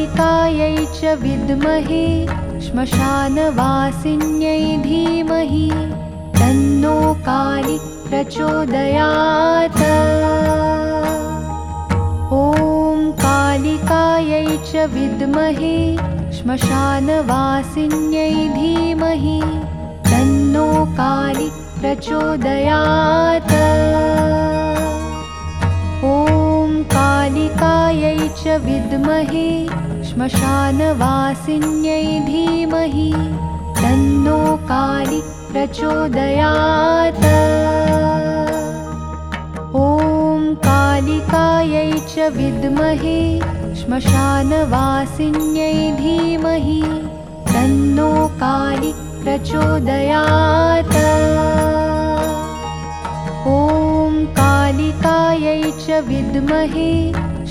कालिकायै च विद्महे श्मशानवासिन्यै धीमहि तन्नो कालि प्रचोदयात्। ॐ कालिकायै च विद्महे श्मशानवासिन्यै धीमहि तन्नो कालि प्रचोदयात्। ॐ कालिकायै च विद्महे श्मशानवासिन्यै धीमहि तन्नो कालि प्रचोदयात्। ॐ कालिकायै च विद्महे श्मशानवासिन्यै धीमहि तन्नो कालि प्रचोदयात्। ॐ कालिकायै च विद्महे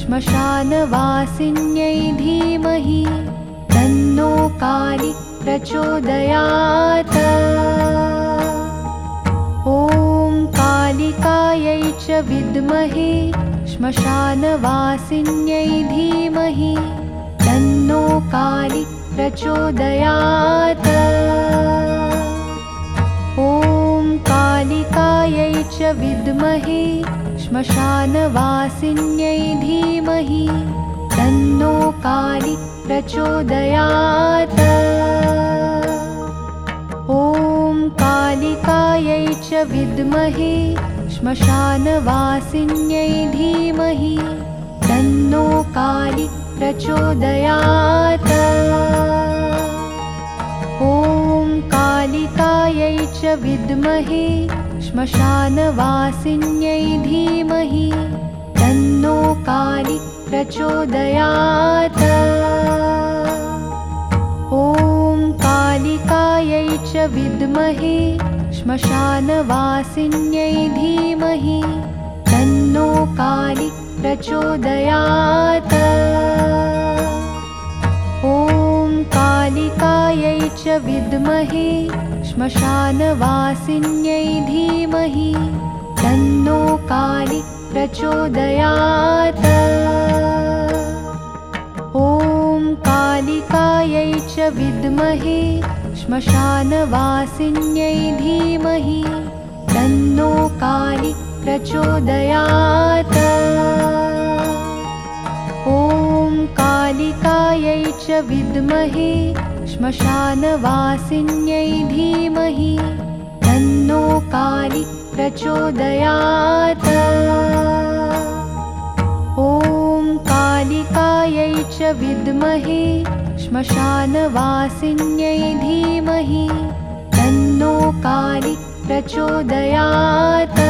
श्मशानवासिन्यै धीमहि तन्नो कालि प्रचोदयात्। ॐ कालिकायै च विद्महे श्मशानवासिन्यै धीमहि तन्नो कालि प्रचोदयात्। ॐ कालिकायै च विद्महे श्मशानवासिन्यै धीमहि तन्नो कालि प्रचोदयात्। ॐ कालिकायै च विद्महे श्मशानवासिन्यै धीमहि तन्नो कालि प्रचोदयात्। ॐ कालिकायै च विद्महे श्मशानवासिन्यै धीमहि तन्नो कालि प्रचोदयात्। ॐ कालिकायै च विद्महे श्मशानवासिन्यै धीमहि तन्नो कालि प्रचोदयात्। ॐ कालिकायै च विद्महे श्मशानवासिन्यै धीमहि तन्नो कालि प्रचोदयात्। ॐ कालिकायै च विद्महे श्मशानवासिन्यै धीमहि तन्नो कालि प्रचोदयात्। ॐ कालिकायै च विद्महे श्मशानवासिन्यै धीमहि तन्नो कालि प्रचोदयात्। ॐ कालिकायै च विद्महे श्मशानवासिन्यै धीमहि तन्नो कालि प्रचोदयात्।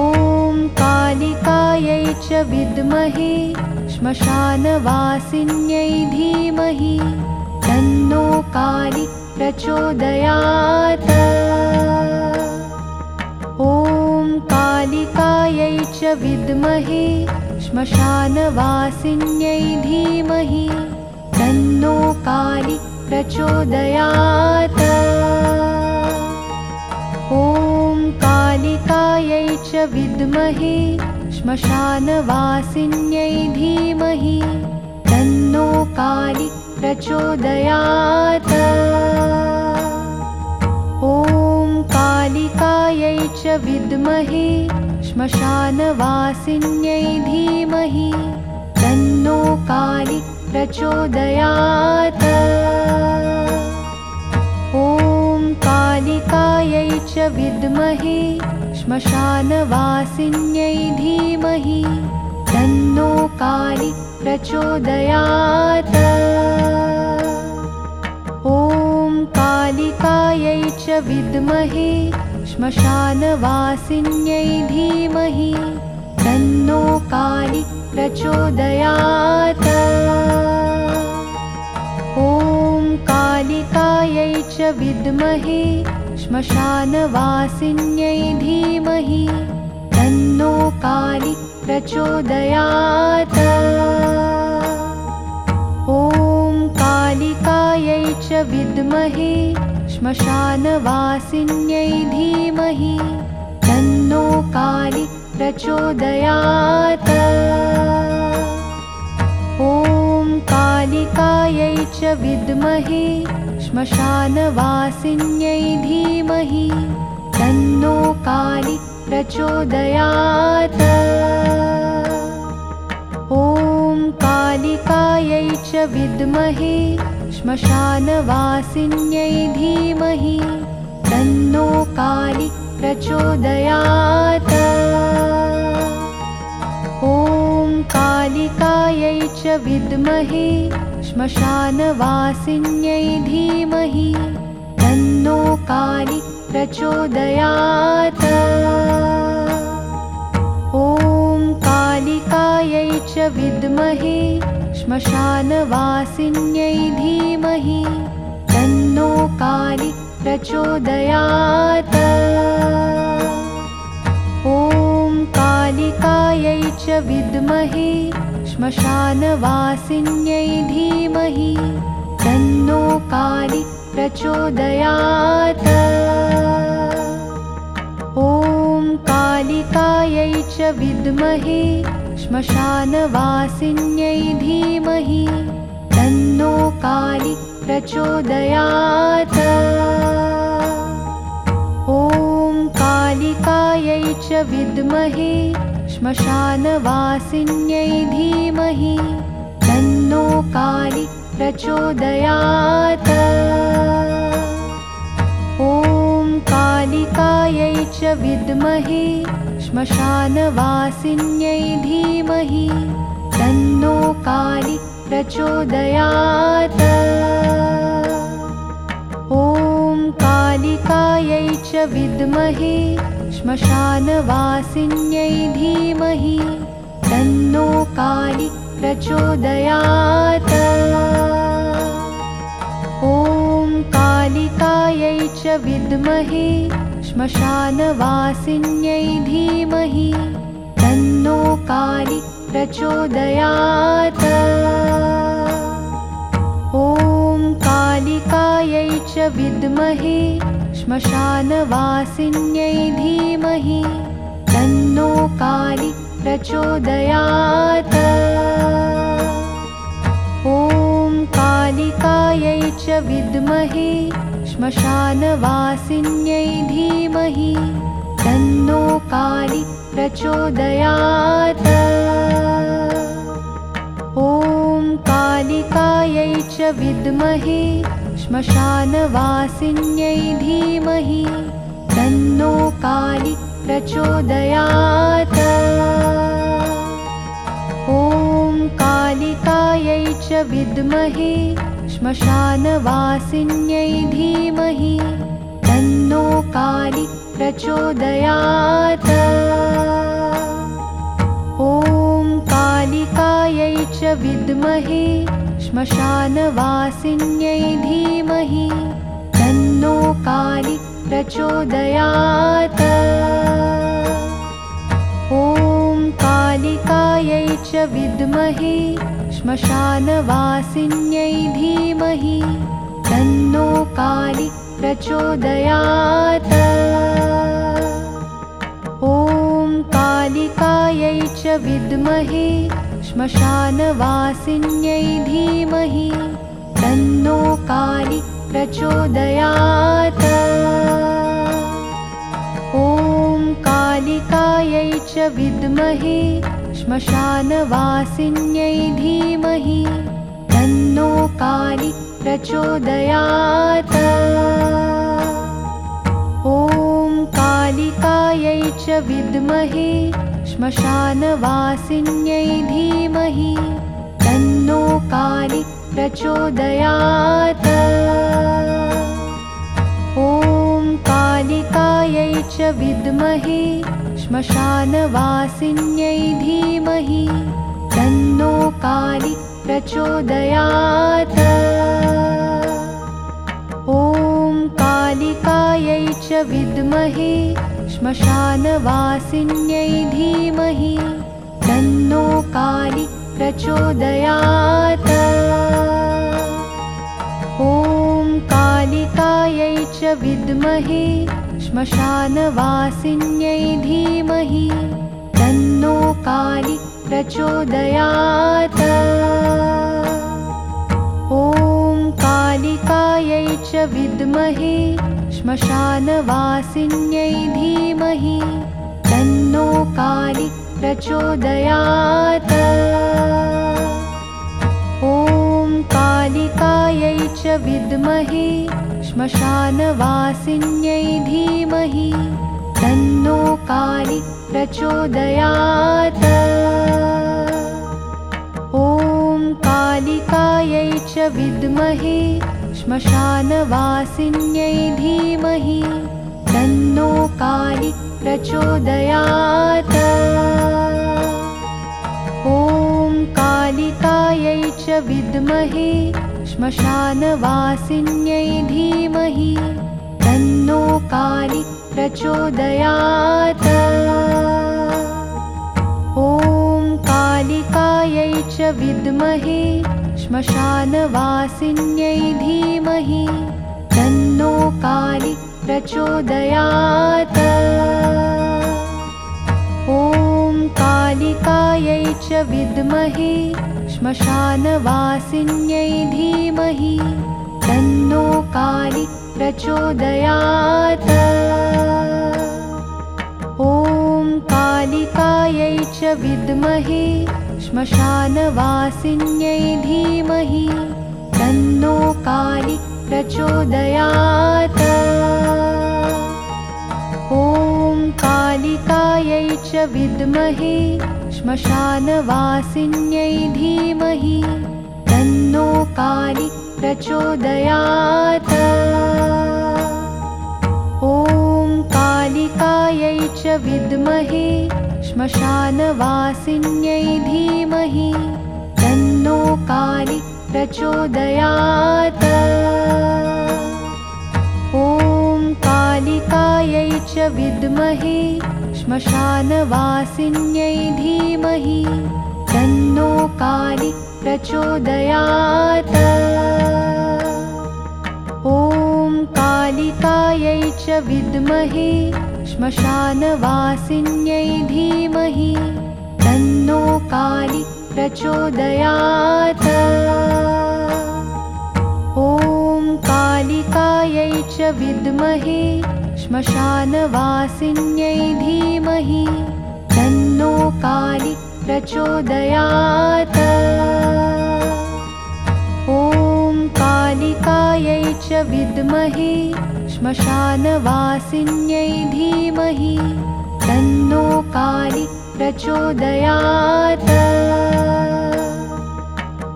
ॐ कालिकायै च विद्महे श्मशानवासिन्यै धीमहि तन्नो कालि प्रचोदयात्। ॐ कालिकायै च विद्महे श्मशानवासिन्यै धीमहि तन्नो कालि प्रचोदयात्। ॐ कालिकायै च विद्महे श्मशानवासिन्यै धीमहि तन्नो कालि प्रचोदयात्। ॐ कालिकायै च विद्महे श्मशानवासिन्यै धीमहि तन्नो कालि प्रचोदयात्। ॐ कालिकायै च विद्महे श्मशानवासिन्यै धीमहि तन्नो कालि प्रचोदयात्। ॐ कालिकायै च विद्महे श्मशानवासिन्यै धीमहि तन्नो कालि प्रचोदयात्। ॐ कालिकायै च विद्महे श्मशानवासिन्यै धीमहि तन्नो कालि प्रचोदयात्। ॐ कालिकायै च विद्महे श्मशानवासिन्यै धीमहि तन्नो कालि प्रचोदयात्। कालिकायै च विद्महे श्मशानवासिन्यै धीमहि तन्नो कालि प्रचोदयात्। ॐ कालिकायै च विद्महे श्मशानवासिन्यै धीमहि तन्नो कालि प्रचोदयात्। ॐ कालिकायै च विद्महे श्मशानवासिन्यै धीमहि तन्नो कालि प्रचोदयात्। ॐ कालिकायै च विद्महे श्मशानवासिन्यै धीमहि तन्नो कालि प्रचोदयात्। ॐ कालिकायै च विद्महे श्मशानवासिन्यै धीमहि तन्नो कालि प्रचोदयात्। ॐ कालिकायै च विद्महे श्मशानवासिन्यै धीमहि तन्नो कालि प्रचोदयात्। ॐ कालिकायै च विद्महे श्मशानवासिन्यै धीमहि तन्नो कालि प्रचोदयात्। ॐ कालिकायै च विद्महे श्मशानवासिन्यै धीमहि तन्नो कालि प्रचोदयात्। ॐ कालिकायै च विद्महे श्मशानवासिन्यै धीमहि तन्नो कालि प्रचोदयात्। ॐ कालिकायै च विद्महे श्मशानवासिन्यै धीमहि तन्नो कालि प्रचोदयात्। ॐ कालिकायै च विद्महे श्मशानवासिन्यै धीमहि तन्नो कालि प्रचोदयात्। ॐ कालिकायै च विद्महे श्मशानवासिन्यै धीमहि तन्नो कालि प्रचोदयात्। ॐ कालिकायै च विद्महे श्मशानवासिन्यै धीमहि तन्नो कालि प्रचोदयात्। ॐ कालिकायै च विद्महे श्मशानवासिन्यै धीमहि तन्नो कालि प्रचोदयात्। ॐ कालिकायै च विद्महे श्मशानवासिन्यै धीमहि तन्नो कालि प्रचोदयात्। ॐ कालिकायै च विद्महे श्मशानवासिन्यै धीमहि तन्नो कालि प्रचोदयात्। ॐ कालिकायै च विद्महे श्मशानवासिन्यै धीमहि तन्नो कालि प्रचोदयात्। ॐ कालिकायै च विद्महे श्मशानवासिन्यै धीमहि तन्नो कालि प्रचोदयात्। ॐ कालिकायै च विद्महे श्मशानवासिन्यै धीमहि तन्नो कालि प्रचोदयात्। ॐ कालिकायै च विद्महे श्मशानवासिन्यै धीमहि तन्नो कालि प्रचोदयात्। ॐ कालिकायै च विद्महे श्मशानवासिन्यै धीमहि तन्नो कालि प्रचोदयात्। ॐ कालिकायै च विद्महे श्मशानवासिन्यै धीमहि तन्नो कालि प्रचोदयात्। ॐ कालिकायै च विद्महे श्मशानवासिन्यै धीमहि तन्नो कालि प्रचोदयात्। ॐ कालिकायै च विद्महे श्मशानवासिन्यै धीमहि तन्नो कालि प्रचोदयात्। ॐ कालिकायै च विद्महे श्मशानवासिन्यै धीमहि तन्नो कालि प्रचोदयात्। ॐ कालिकायै च विद्महे श्मशानवासिन्यै धीमहि तन्नो कालि प्रचोदयात्। ॐ कालिकायै च विद्महे श्मशानवासिन्यै धीमहि तन्नो कालि प्रचोदयात्। ॐ कालिकायै च विद्महे श्मशानवासिन्यै धीमहि तन्नो कालि प्रचोदयात्। ॐ कालिकायै च विद्महे श्मशानवासिन्यै धीमहि तन्नो कालि प्रचोदयात् ॐ कालिकायै च विद्महे श्मशानवासिन्यै धीमहि तन्नो कालि प्रचोदयात् ॐ कालिकायै च विद्महे श्मशानवासिन्यै धीमहि प्रचोदयात्। ॐ कालिकायै च विद्महे श्मशानवासिन्यै धीमहि तन्नो कालि प्रचोदयात्। ॐ कालिकायै च विद्महे श्मशानवासिन्यै धीमहि तन्नो कालि प्रचोदयात्। ॐ कालिकायै च विद्महे श्मशानवासिन्यै धीमहि तन्नो कालि प्रचोदयात्। ॐ कालिकायै च विद्महे श्मशानवासिन्यै धीमहि तन्नो कालि प्रचोदयात्।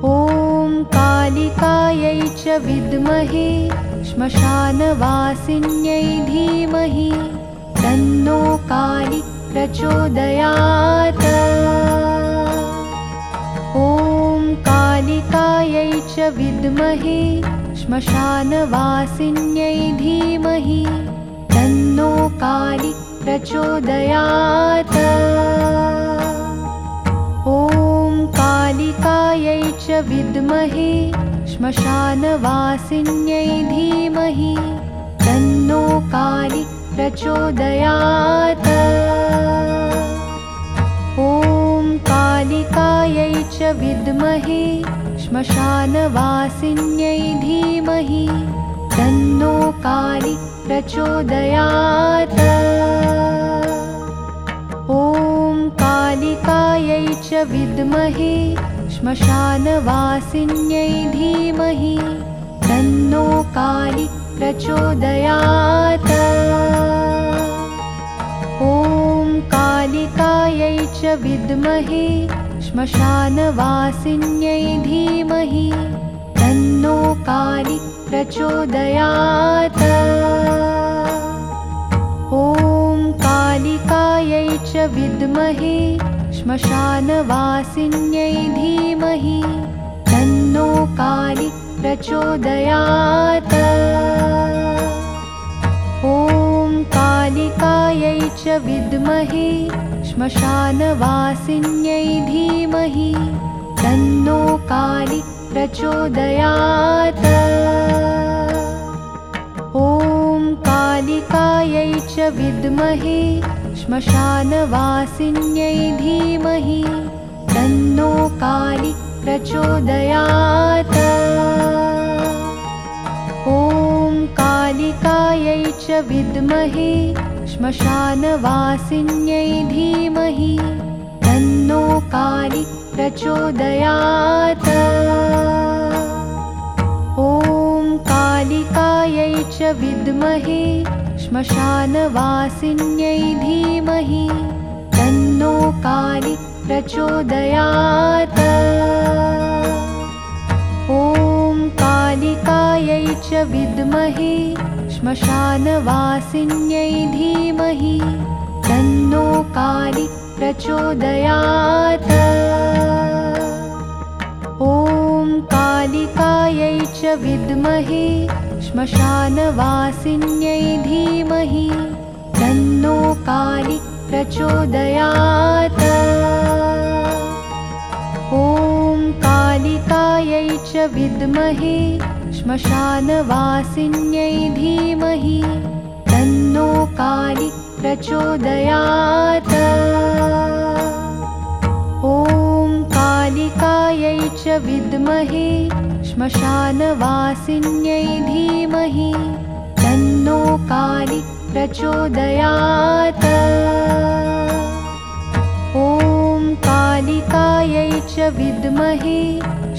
ॐ कालिकायै च विद्महे श्मशानवासिन्यै धीमहि तन्नो कालि प्रचोदयात्। ॐ कालिकायै च विद्महे श्मशानवासिन्यै धीमहि तन्नो कालि प्रचोदयात्। ॐ कालिकायै च विद्महे श्मशानवासिन्यै धीमहि तन्नो कालि प्रचोदयात्। ॐ कालिकायै च विद्महे श्मशानवासिन्यै धीमहि तन्नो कालि प्रचोदयात्। ॐ कालिकायै च विद्महे श्मशानवासिन्यै धीमहि तन्नो कालि प्रचोदयात्। ॐ कालिकायै च विद्महे श्मशानवासिन्यै धीमहि तन्नो कालि प्रचोदयात्। ॐ कालिकायै च विद्महे श्मशानवासिन्यै धीमहि तन्नो कालि प्रचोदयात्। ॐ कालिकायै च विद्महे श्मशानवासिन्यै प्रचोदयात् ॐ कालिकायै च विद्महे श्मशानवासिन्यै धीमहि तन्नो कालि प्रचोदयात् ॐ कालिकायै च विद्महे श्मशानवासिन्यै धीमहि प्रचोदयात्। ॐ कालिकायै च विद्महे श्मशानवासिन्यै धीमहि तन्नो कालि प्रचोदयात्। ॐ कालिकायै च विद्महे श्मशानवासिन्यै धीमहि तन्नो कालि प्रचोदयात्। ॐ कालिकायै च विद्महे श्मशानवासिन्यै धीमहि तन्नो कालि प्रचोदयात्। ॐ कालिकायै च विद्महे श्मशानवासिन्यै धीमहि तन्नो कालि प्रचोदयात्। ॐ कालिकायै च विद्महे श्मशानवासिन्यै धीमहि तन्नो कालि प्रचोदयात्। ॐ कालिकायै च विद्महे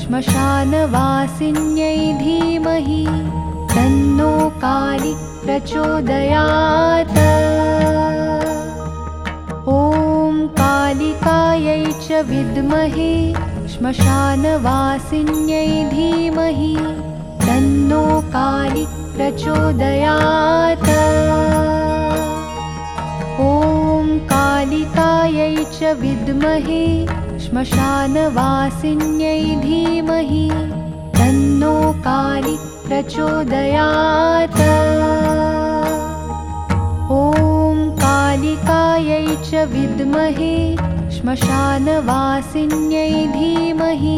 श्मशानवासिन्यै धीमहि तन्नो कालि प्रचोदयात्। ॐ कालिकायै च विद्महे श्मशानवासिन्यै धीमहि तन्नो कालि प्रचोदयात्। ॐ कालिकायै च विद्महे श्मशानवासिन्यै धीमहि तन्नो कालि प्रचोदयात् कालिकायै च विद्महे श्मशानवासिन्यै धीमहि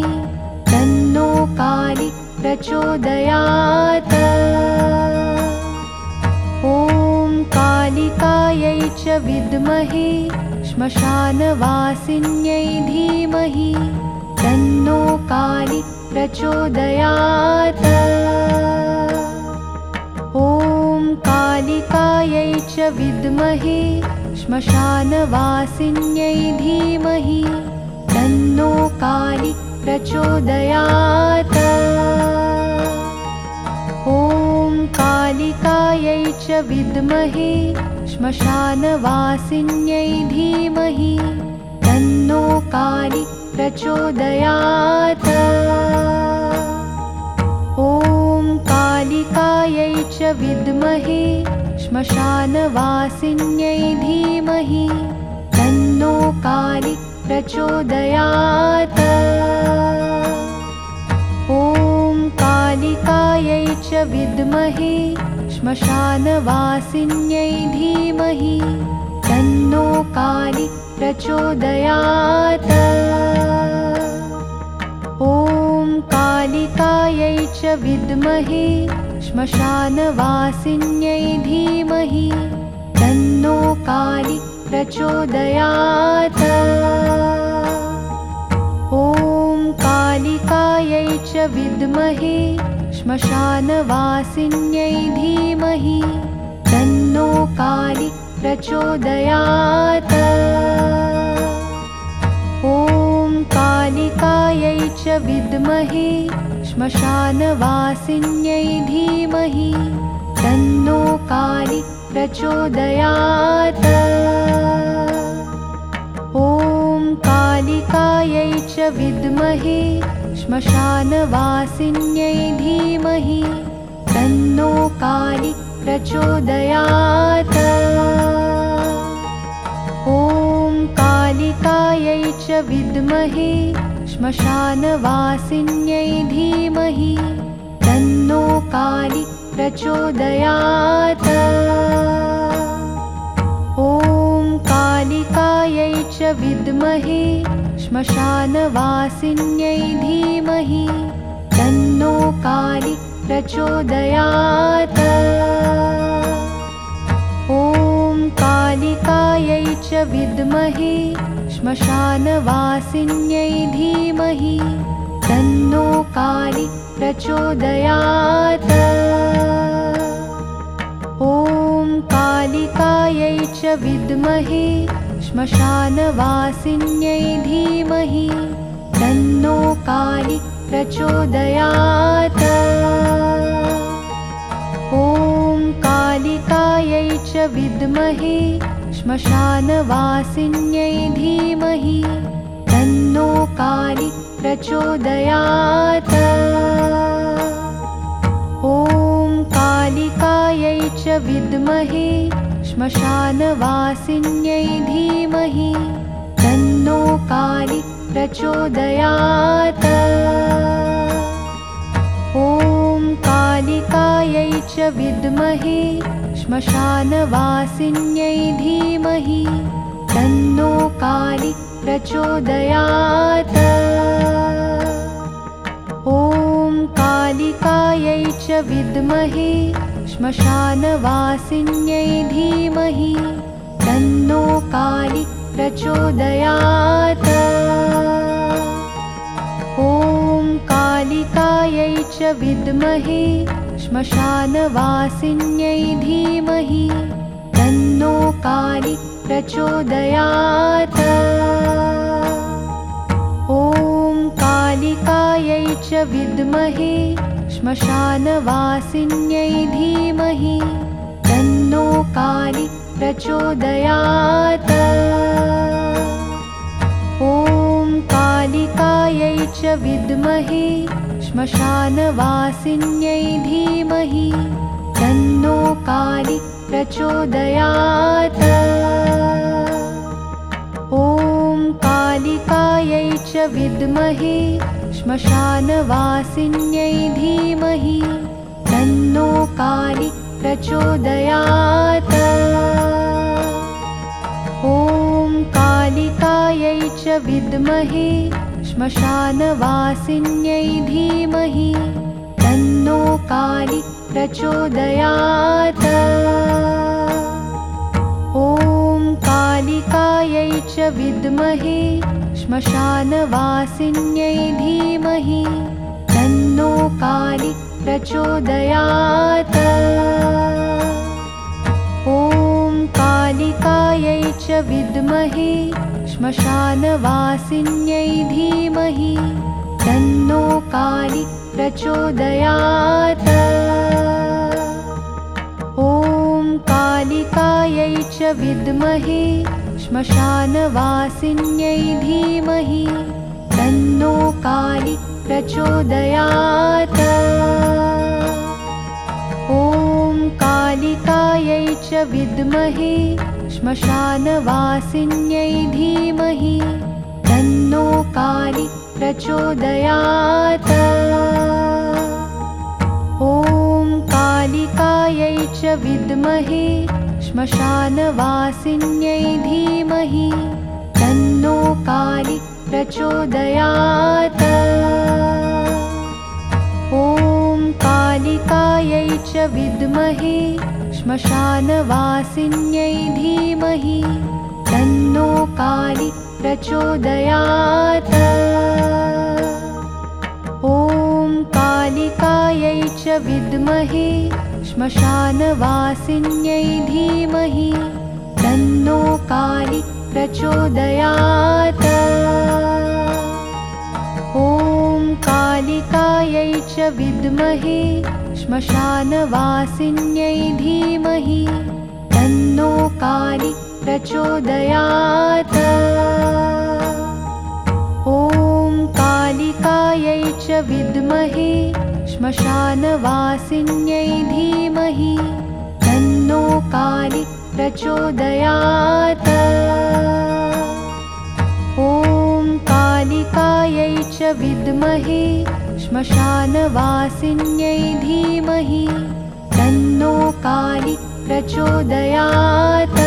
तन्नो कालि प्रचोदयात्। ॐ कालिकायै च विद्महे श्मशानवासिन्यै धीमहि तन्नो कालि प्रचोदयात्। ॐ कालिकायै च विद्महे श्मशानवासिन्यै धीमहि तन्नो कालि प्रचोदयात्। ॐ कालिकायै च विद्महे श्मशानवासिन्यै धीमहि तन्नो कालि प्रचोदयात्। ॐ कालिकायै च विद्महे श्मशानवासिन्यै धीमहि तन्नो कालि प्रचोदयात् ॐ कालिकायै च विद्महे श्मशानवासिन्यै धीमहि तन्नो कालि प्रचोदयात् ॐ कालिकायै च विद्महे श्मशानवासिन्यै धीमहि तन्नो कालि प्रचोदयात्। ॐ कालिकायै च विद्महे श्मशानवासिन्यै धीमहि तन्नो कालि प्रचोदयात्। ॐ कालिकायै च विद्महे श्मशानवासिन्यै धीमहि तन्नो कालि प्रचोदयात्। ॐ कालिकायै च विद्महे श्मशानवासिन्यै धीमहि तन्नो कालि प्रचोदयात्। ॐ कालिकायै च विद्महे श्मशानवासिन्यै धीमहि तन्नो कालि प्रचोदयात्। ॐ कालिकायै च विद्महे श्मशानवासिन्यै धीमहि तन्नो कालि प्रचोदयात्। ॐ कालिकायै च विद्महे श्मशानवासिन्यै धीमहि तन्नो कालि प्रचोदयात्। ॐ कालिकायै च विद्महे श्मशानवासिन्यै धीमहि तन्नो कालि प्रचोदयात्। ॐ कालिकायै च विद्महे श्मशानवासिन्यै धीमहि तन्नो कालि प्रचोदयात्। ॐ कालिकायै च विद्महे श्मशानवासिन्यै धीमहि तन्नो कालि प्रचोदयात्। ॐ कालिकायै च विद्महे श्मशानवासिन्यै धीमहि तन्नो कालि प्रचोदयात्। ॐ कालिकायै च विद्महे श्मशानवासिन्यै धीमहि तन्नो कालि प्रचोदयात्। ॐ कालिकायै च विद्महे श्मशानवासिन्यै धीमहि तन्नो कालि प्रचोदयात्। ॐ कालिकायै च विद्महे श्मशानवासिन्यै धीमहि तन्नो कालि प्रचोदयात् च विद्महे श्मशानवासिन्यै धीमहि तन्नो कालि प्रचोदयात्। ॐ कालिकायै च विद्महे श्मशानवासिन्यै धीमहि तन्नो कालि प्रचोदयात्। ॐ कालिकायै च विद्महे श्मशानवासिन्यै धीमहि तन्नो कालि प्रचोदयात्। ॐ कालिकायै च विद्महे श्मशानवासिन्यै धीमहि तन्नो कालि प्रचोदयात्। ॐ कालिकायै च विद्महे श्मशानवासिन्यै धीमहि तन्नो कालि प्रचोदयात्। ॐ कालिकायै च विद्महे श्मशानवासिन्यै धीमहि तन्नो कालि प्रचोदयात्। ॐ कालिकायै च विद्महे श्मशानवासिन्यै धीमहि तन्नो कालि प्रचोदयात्। ॐ कालिकायै च विद्महे श्मशानवासिन्यै धीमहि तन्नो कालि प्रचोदयात्। ॐ कालिकायै च विद्महे श्मशानवासिन्यै धीमहि तन्नो कालि प्रचोदयात्। ॐ कालिकायै च विद्महे श्मशानवासिन्यै धीमहि तन्नो कालि प्रचोदयात्। ॐ कालिकायै च विद्महे श्मशानवासिन्यै धीमहि तन्नो कालि प्रचोदयात्। ॐ कालिकायै च विद्महे श्मशानवासिन्यै धीमहि तन्नो कालि प्रचोदयात्। ॐ कालिकायै च विद्महे श्मशानवासिन्यै धीमहि तन्नो कालि प्रचोदयात्